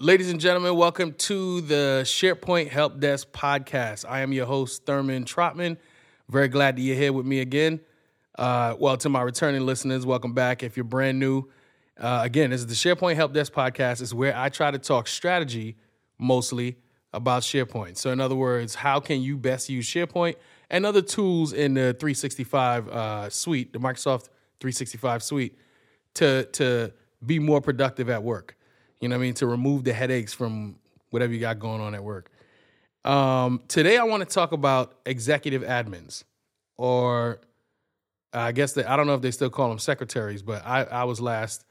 Ladies and gentlemen, welcome to the SharePoint Help Desk podcast. I am your host, Therman Trotman. Very glad that you're here with me again. Uh, well, to my returning listeners, welcome back. If you're brand new, uh, again, this is the SharePoint Help Desk podcast. Is where I try to talk strategy mostly about SharePoint. So, in other words, how can you best use SharePoint and other tools in the 365 uh, suite, the Microsoft 365 suite, to to be more productive at work. You know what I mean? To remove the headaches from whatever you got going on at work. Um, today, I want to talk about executive admins, or I guess that I don't know if they still call them secretaries, but I, I was last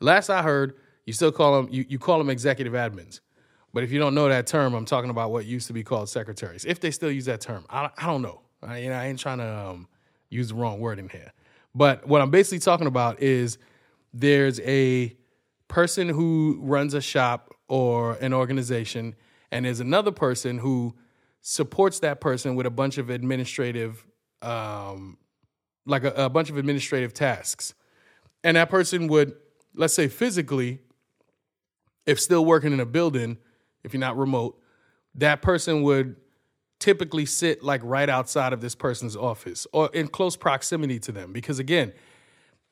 last I heard you still call them you, you call them executive admins. But if you don't know that term, I'm talking about what used to be called secretaries. If they still use that term, I, I don't know. I, you know, I ain't trying to um, use the wrong word in here. But what I'm basically talking about is there's a person who runs a shop or an organization, and there's another person who supports that person with a bunch of administrative, um, like a, a bunch of administrative tasks. And that person would, let's say physically, if still working in a building, if you're not remote, that person would typically sit like right outside of this person's office or in close proximity to them. Because again,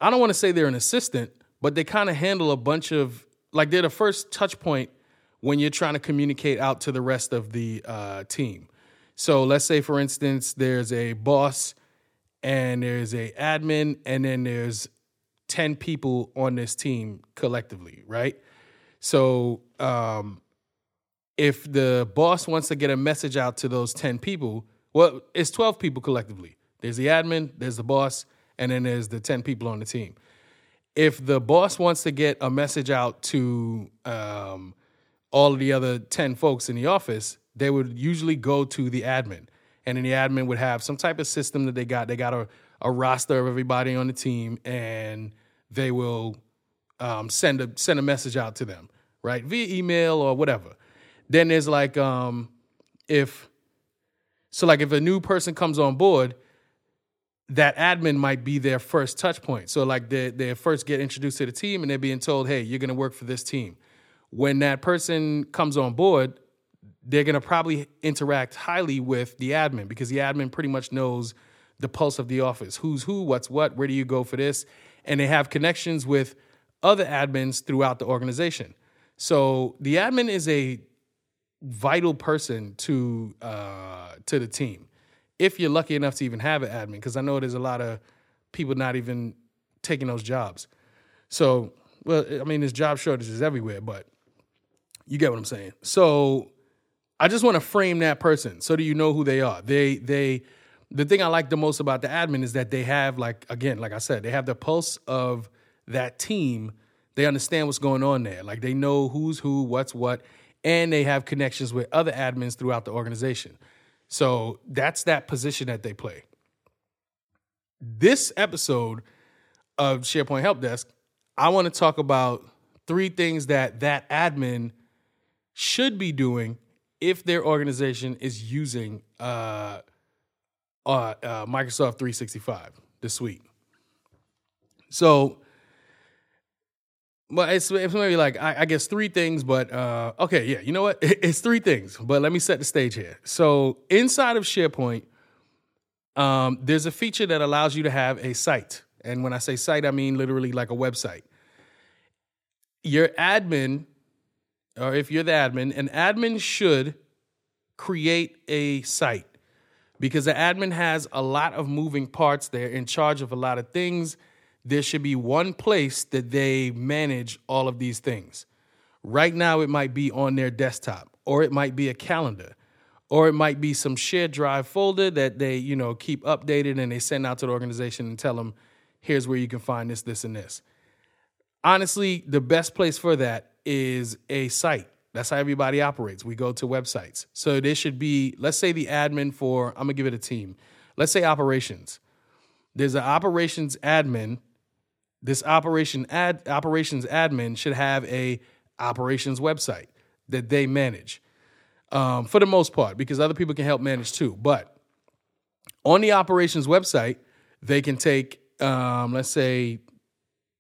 I don't want to say they're an assistant, but they kind of handle a bunch of like they're the first touch point when you're trying to communicate out to the rest of the uh, team. So let's say, for instance, there's a boss and there's a admin, and then there's ten people on this team collectively, right? So um, if the boss wants to get a message out to those 10 people, well, it's 12 people collectively. There's the admin, there's the boss, and then there's the 10 people on the team. If the boss wants to get a message out to um, all of the other 10 folks in the office, they would usually go to the admin. And then the admin would have some type of system that they got. They got a, a roster of everybody on the team, and they will um, send a send a message out to them, right, via email or whatever. Then there's like um if so like if a new person comes on board, that admin might be their first touch point. So like they they first get introduced to the team and they're being told, hey, you're gonna work for this team. When that person comes on board, they're gonna probably interact highly with the admin because the admin pretty much knows the pulse of the office. Who's who, what's what, where do you go for this? And they have connections with other admins throughout the organization. So the admin is a vital person to uh, to the team. If you're lucky enough to even have an admin, because I know there's a lot of people not even taking those jobs. So, well, I mean, there's job shortages everywhere, but you get what I'm saying. So, I just want to frame that person so that you know who they are. They they the thing I like the most about the admin is that they have like again, like I said, they have the pulse of that team. They understand what's going on there. Like they know who's who, what's what, and they have connections with other admins throughout the organization. So that's that position that they play. This episode of SharePoint Help Desk, I want to talk about three things that that admin should be doing if their organization is using uh, uh, uh, Microsoft 365, the suite. So but it's, it's maybe like I, I, guess three things, but uh, okay, yeah, you know what? It's three things, but let me set the stage here. So inside of SharePoint, um, there's a feature that allows you to have a site, and when I say site, I mean literally like a website. Your admin, or if you're the admin, an admin should create a site because the admin has a lot of moving parts. They're in charge of a lot of things there should be one place that they manage all of these things. Right now, it might be on their desktop, or it might be a calendar, or it might be some shared drive folder that they, you know, keep updated and they send out to the organization and tell them, here's where you can find this, this, and this. Honestly, the best place for that is a site. That's how everybody operates. We go to websites. So there should be, let's say the admin for, I'm gonna give it a team. Let's say operations. There's an operations admin this operation ad operations admin should have a operations website that they manage um, for the most part because other people can help manage too. But on the operations website they can take um, let's say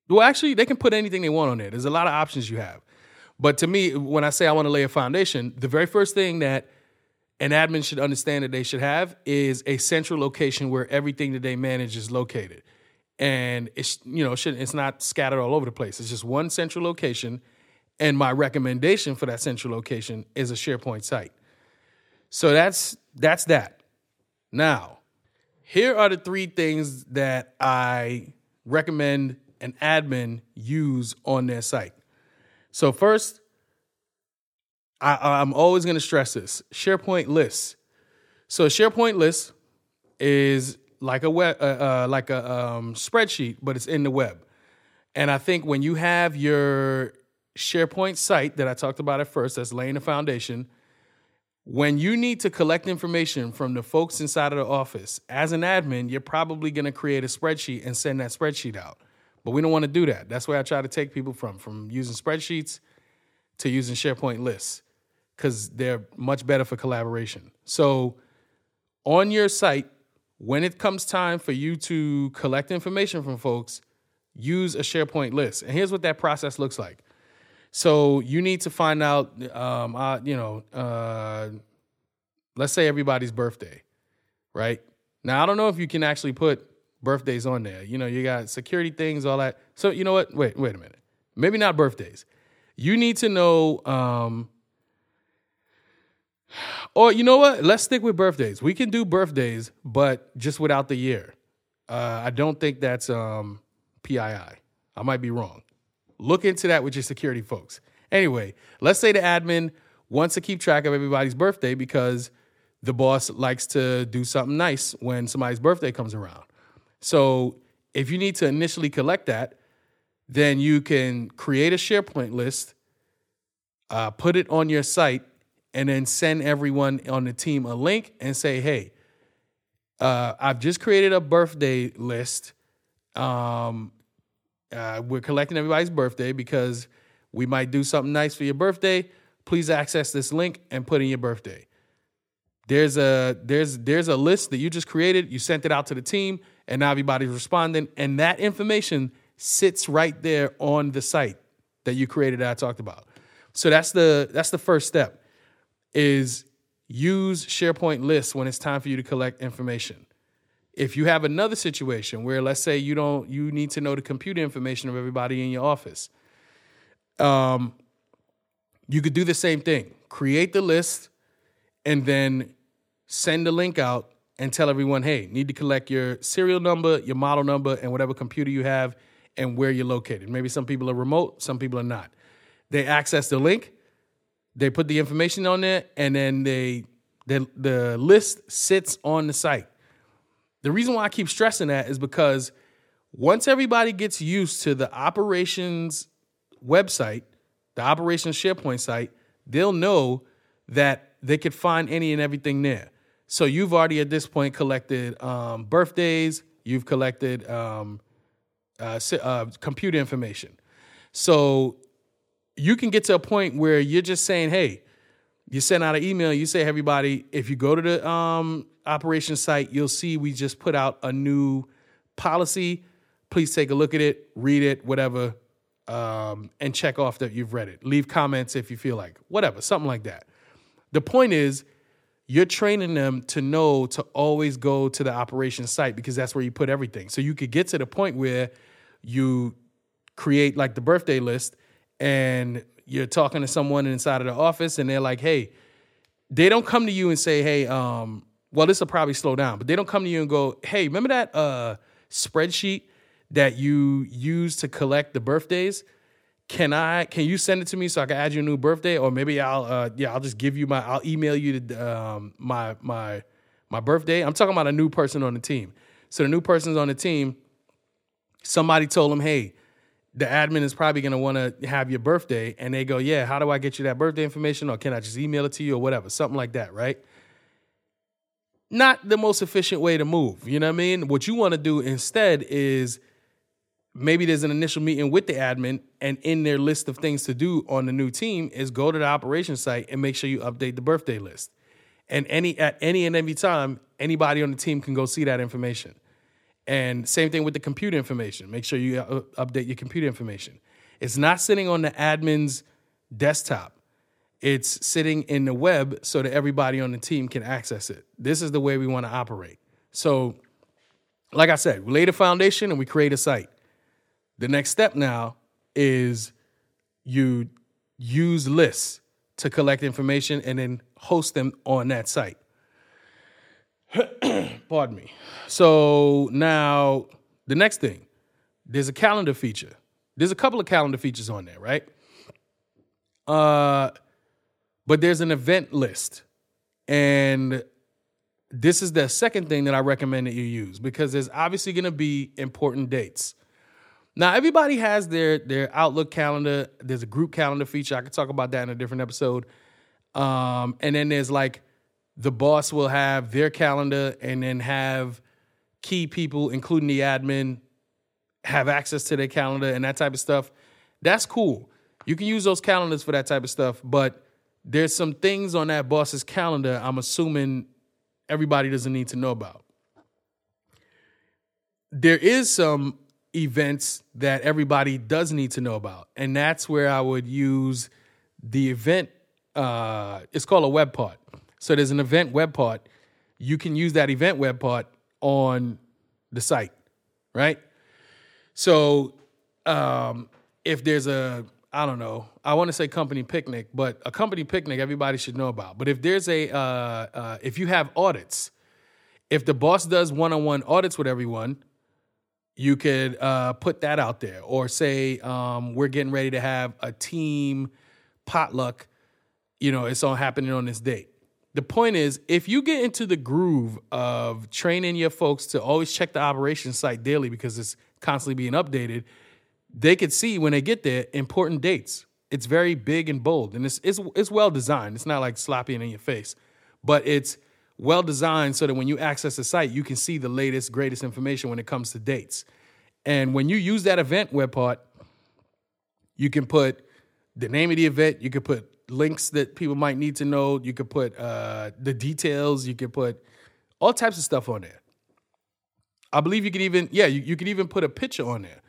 well actually they can put anything they want on there. There's a lot of options you have. But to me, when I say I want to lay a foundation, the very first thing that an admin should understand that they should have is a central location where everything that they manage is located. And it's you know it's not scattered all over the place. It's just one central location. And my recommendation for that central location is a SharePoint site. So that's that's that. Now, here are the three things that I recommend an admin use on their site. So first, I, I'm always going to stress this: SharePoint lists. So SharePoint list is like a web, uh, uh, like a um, spreadsheet, but it's in the web. And I think when you have your SharePoint site that I talked about at first, that's laying the foundation. When you need to collect information from the folks inside of the office, as an admin, you're probably going to create a spreadsheet and send that spreadsheet out. But we don't want to do that. That's where I try to take people from, from using spreadsheets to using SharePoint lists because they're much better for collaboration. So on your site, when it comes time for you to collect information from folks, use a SharePoint list. And here's what that process looks like. So you need to find out, um, uh, you know, uh, let's say everybody's birthday, right? Now I don't know if you can actually put birthdays on there. You know, you got security things, all that. So you know what? Wait, wait a minute. Maybe not birthdays. You need to know um, or you know what? Let's stick with birthdays. We can do birthdays, but just without the year. Uh, I don't think that's um, PII. I might be wrong. Look into that with your security folks. Anyway, let's say the admin wants to keep track of everybody's birthday because the boss likes to do something nice when somebody's birthday comes around. So if you need to initially collect that, then you can create a SharePoint list, uh, put it on your site, and then send everyone on the team a link and say, hey, uh, I've just created a birthday list. Um, uh, we're collecting everybody's birthday because we might do something nice for your birthday. Please access this link and put in your birthday. There's a there's there's a list that you just created. You sent it out to the team, and now everybody's responding. And that information sits right there on the site that you created that I talked about. So that's the that's the first step is use SharePoint lists when it's time for you to collect information. If you have another situation where let's say you don't you need to know the computer information of everybody in your office, um, you could do the same thing. Create the list and then send the link out and tell everyone, hey, need to collect your serial number, your model number, and whatever computer you have and where you're located. Maybe some people are remote, some people are not. They access the link, they put the information on there, and then they the the list sits on the site. The reason why I keep stressing that is because once everybody gets used to the operations website, the operations SharePoint site, they'll know that they could find any and everything there. So you've already at this point collected um, birthdays, you've collected um, uh, uh, computer information. So you can get to a point where you're just saying, hey, you send out an email, you say, everybody, if you go to the um, operations site, you'll see we just put out a new policy. Please take a look at it, read it, whatever, um, and check off that you've read it. Leave comments if you feel like, whatever, something like that. The point is, you're training them to know to always go to the operation site because that's where you put everything. So you could get to the point where you create like the birthday list and you're talking to someone inside of the office and they're like, hey, they don't come to you and say, hey, um, well, this will probably slow down, but they don't come to you and go, hey, remember that uh, spreadsheet that you use to collect the birthdays? Can I? Can you send it to me so I can add you a new birthday, or maybe I'll, uh, yeah, I'll just give you my, I'll email you the, um, my my my birthday. I'm talking about a new person on the team. So the new person's on the team. Somebody told them, hey, the admin is probably going to want to have your birthday and they go, Yeah, how do I get you that birthday information? Or can I just email it to you or whatever? Something like that, right? Not the most efficient way to move. You know what I mean? What you want to do instead is maybe there's an initial meeting with the admin and in their list of things to do on the new team is go to the operations site and make sure you update the birthday list. And any at any and every time, anybody on the team can go see that information. And same thing with the computer information. Make sure you update your computer information. It's not sitting on the admin's desktop. It's sitting in the web so that everybody on the team can access it. This is the way we want to operate. So, like I said, we lay the foundation and we create a site. The next step now is you use lists to collect information and then host them on that site. Pardon me. So now the next thing, there's a calendar feature. There's a couple of calendar features on there, right? Uh, but there's an event list. And this is the second thing that I recommend that you use because there's obviously going to be important dates. Now, everybody has their their Outlook calendar. There's a group calendar feature. I could talk about that in a different episode. Um, and then there's like the boss will have their calendar and then have key people, including the admin, have access to their calendar and that type of stuff. That's cool. You can use those calendars for that type of stuff, but there's some things on that boss's calendar I'm assuming everybody doesn't need to know about. There is some events that everybody does need to know about, and that's where I would use the event. Uh, it's called a web part. So there's an event web part. You can use that event web part on the site, right? So um, if there's a I don't know. I want to say company picnic, but a company picnic everybody should know about. But if there's a, uh, uh, if you have audits, if the boss does one-on-one audits with everyone, you could uh, put that out there, or say um, we're getting ready to have a team potluck. You know, it's all happening on this date. The point is, if you get into the groove of training your folks to always check the operations site daily because it's constantly being updated, they could see when they get there important dates. It's very big and bold, and it's it's it's well designed. It's not like sloppy in your face, but it's well designed so that when you access the site, you can see the latest, greatest information when it comes to dates. And when you use that event web part, you can put the name of the event. You can put links that people might need to know. You could put uh, the details. You could put all types of stuff on there. I believe you could even yeah you, you could even put a picture on there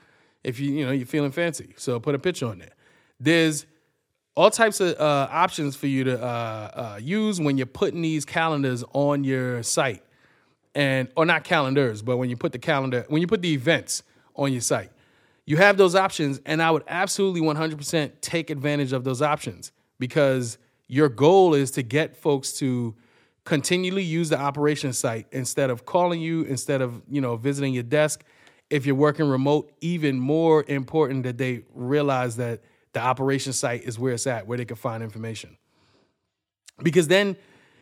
if you you know you're feeling fancy. So put a picture on there. There's all types of uh, options for you to uh, uh, use when you're putting these calendars on your site, and or not calendars, but when you put the calendar when you put the events on your site, you have those options, and I would absolutely 100% take advantage of those options because your goal is to get folks to continually use the operation site instead of calling you, instead of you know visiting your desk if you're working remote, even more important that they realize that the operation site is where it's at, where they can find information. Because then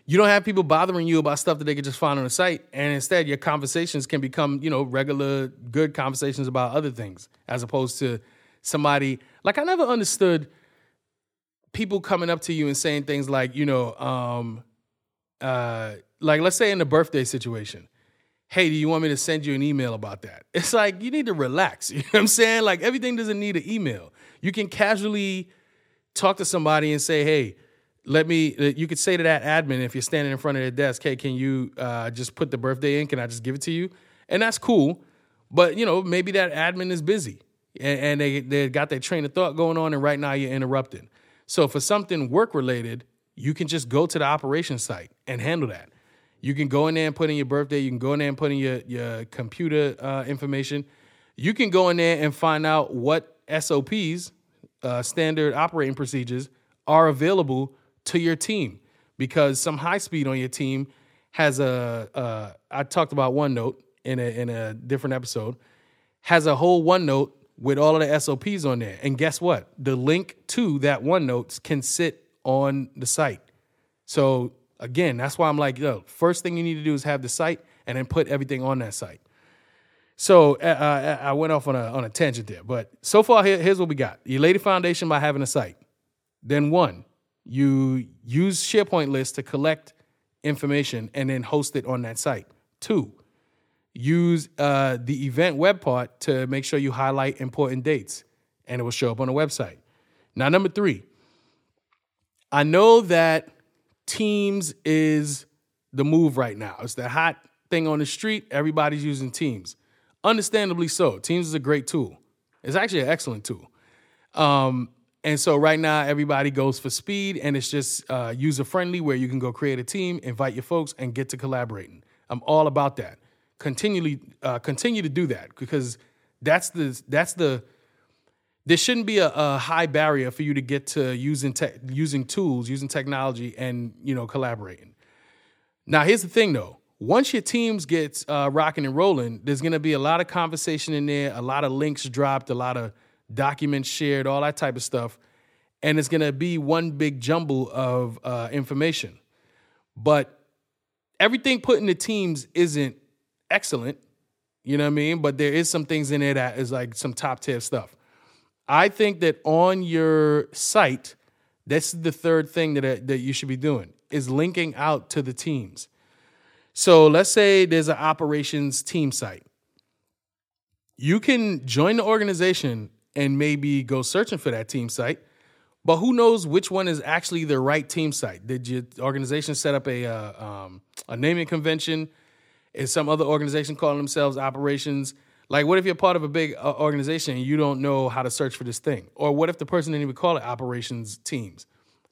you don't have people bothering you about stuff that they can just find on the site, and instead your conversations can become, you know, regular good conversations about other things, as opposed to somebody like I never understood people coming up to you and saying things like, you know, um, uh, like let's say in the birthday situation, hey, do you want me to send you an email about that? It's like, you need to relax. You know what I'm saying? Like, everything doesn't need an email. You can casually talk to somebody and say, hey, let me, uh, you could say to that admin if you're standing in front of their desk, hey, can you uh, just put the birthday in? Can I just give it to you? And that's cool. But, you know, maybe that admin is busy and, and they, they got their train of thought going on, and right now you're interrupting. So for something work related, you can just go to the operations site and handle that. You can go in there and put in your birthday. You can go in there and put in your, your computer uh, information. You can go in there and find out what SOPs, uh, standard operating procedures, are available to your team because some high speed on your team has a. Uh, I talked about OneNote in a in a different episode. Has a whole OneNote with all of the SOPs on there, and guess what? The link to that OneNote can sit on the site. So Again, that's why I'm like, yo, first thing you need to do is have the site and then put everything on that site. So uh, uh, I went off on a, on a tangent there, but so far here, here's what we got. You lay the foundation by having a site. Then one, you use SharePoint lists to collect information and then host it on that site. Two, use uh, the event web part to make sure you highlight important dates and it will show up on the website. Now, number three, I know that Teams is the move right now. It's the hot thing on the street. Everybody's using Teams. Understandably so. Teams is a great tool. It's actually an excellent tool. Um, And so right now, everybody goes for speed, and it's just uh, user friendly, where you can go create a team, invite your folks, and get to collaborating. I'm all about that. Continually, uh, continue to do that because that's the that's the there shouldn't be a, a, high barrier for you to get to using te- using tools, using technology, and you know collaborating. Now, here's the thing, though. Once your teams get uh, rocking and rolling, there's going to be a lot of conversation in there, a lot of links dropped, a lot of documents shared, all that type of stuff. And it's going to be one big jumble of uh, information. But everything put in the teams isn't excellent. You know what I mean? But there is some things in there that is like some top tier stuff. I think that on your site, this is the third thing that, that you should be doing is linking out to the teams. So let's say there's an operations team site. You can join the organization and maybe go searching for that team site. But who knows which one is actually the right team site? Did your organization set up a uh, um, a naming convention? Is some other organization calling themselves operations? Like, what if you're part of a big uh, organization and you don't know how to search for this thing? Or what if the person didn't even call it operations teams?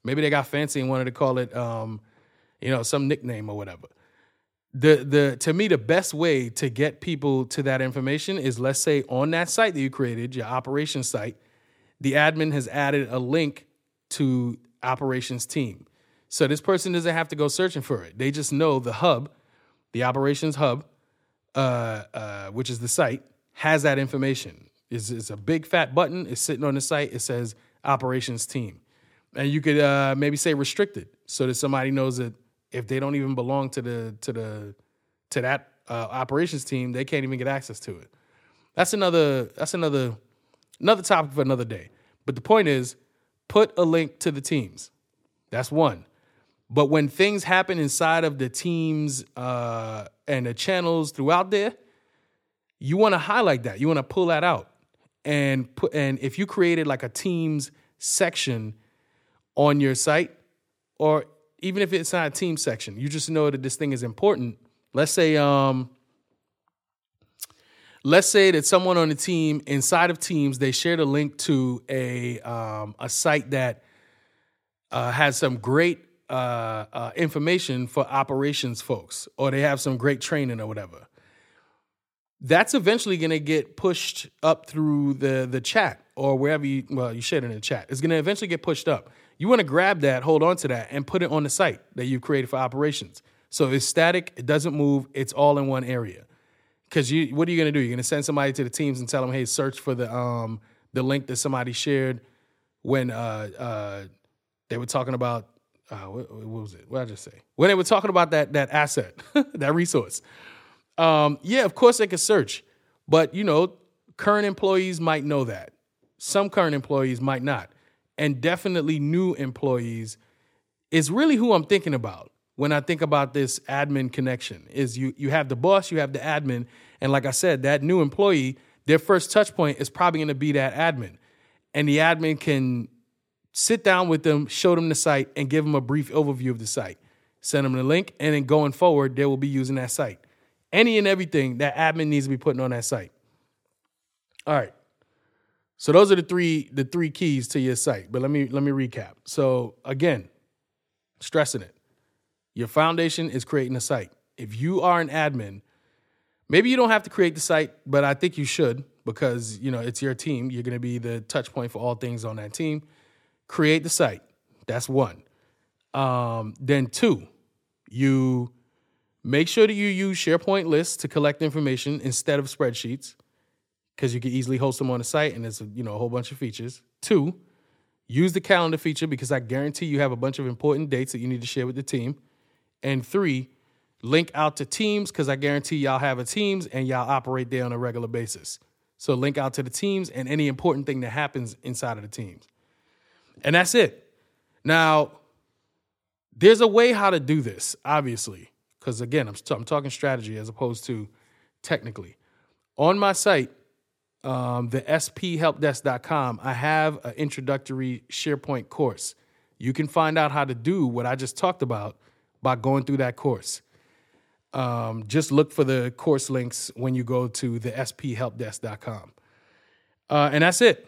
Maybe they got fancy and wanted to call it, um, you know, some nickname or whatever the the to me the best way to get people to that information is let's say on that site that you created your operations site the admin has added a link to operations team so this person doesn't have to go searching for it they just know the hub the operations hub uh, uh, which is the site has that information it's, it's a big fat button it's sitting on the site it says operations team and you could uh, maybe say restricted so that somebody knows that if they don't even belong to the to the to that uh, operations team, they can't even get access to it. That's another that's another another topic for another day. But the point is, put a link to the teams. That's one. But when things happen inside of the teams uh, and the channels throughout there, you want to highlight that. You want to pull that out and put. And if you created like a teams section on your site, or even if it's not a team section, you just know that this thing is important. Let's say, um, let's say that someone on the team inside of Teams they shared a link to a um, a site that uh, has some great uh, uh, information for operations folks, or they have some great training or whatever. That's eventually going to get pushed up through the the chat or wherever you well you shared it in the chat. It's going to eventually get pushed up. You want to grab that, hold on to that, and put it on the site that you've created for operations. So it's static, it doesn't move, it's all in one area. Because you, what are you going to do? You're going to send somebody to the teams and tell them, hey, search for the um the link that somebody shared when uh uh they were talking about uh what, what was it? What did I just say? When they were talking about that that asset, that resource. Um, yeah, of course they could search, but you know, current employees might know that. Some current employees might not and definitely new employees is really who I'm thinking about when I think about this admin connection. Is you you have the boss, you have the admin, and like I said, that new employee, their first touch point is probably going to be that admin. And the admin can sit down with them, show them the site and give them a brief overview of the site. Send them the link and then going forward, they will be using that site. Any and everything that admin needs to be putting on that site. All right. So those are the three the three keys to your site. But let me let me recap. So again, stressing it. Your foundation is creating a site. If you are an admin, maybe you don't have to create the site, but I think you should because you know it's your team. You're going to be the touch point for all things on that team. Create the site. That's one. Um, then two, you make sure that you use SharePoint lists to collect information instead of spreadsheets because you can easily host them on the site and there's you know a whole bunch of features. Two, use the calendar feature because I guarantee you have a bunch of important dates that you need to share with the team. And three, link out to teams because I guarantee y'all have a teams and y'all operate there on a regular basis. So link out to the teams and any important thing that happens inside of the teams. And that's it. Now, there's a way how to do this, obviously, because again, I'm, I'm talking strategy as opposed to technically. On my site, um, the sphelpdesk.com, I have an introductory SharePoint course. You can find out how to do what I just talked about by going through that course. Um, just look for the course links when you go to the sphelpdesk.com. Uh, and that's it.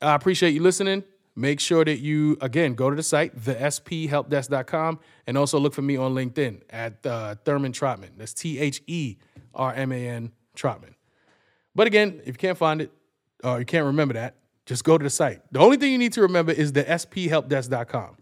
I appreciate you listening. Make sure that you, again, go to the site, thesphelpdesk.com, and also look for me on LinkedIn at uh, Therman Trotman. That's T H E R M A N Trotman. But again, if you can't find it or you can't remember that, just go to the site. The only thing you need to remember is the sphelpdesk.com.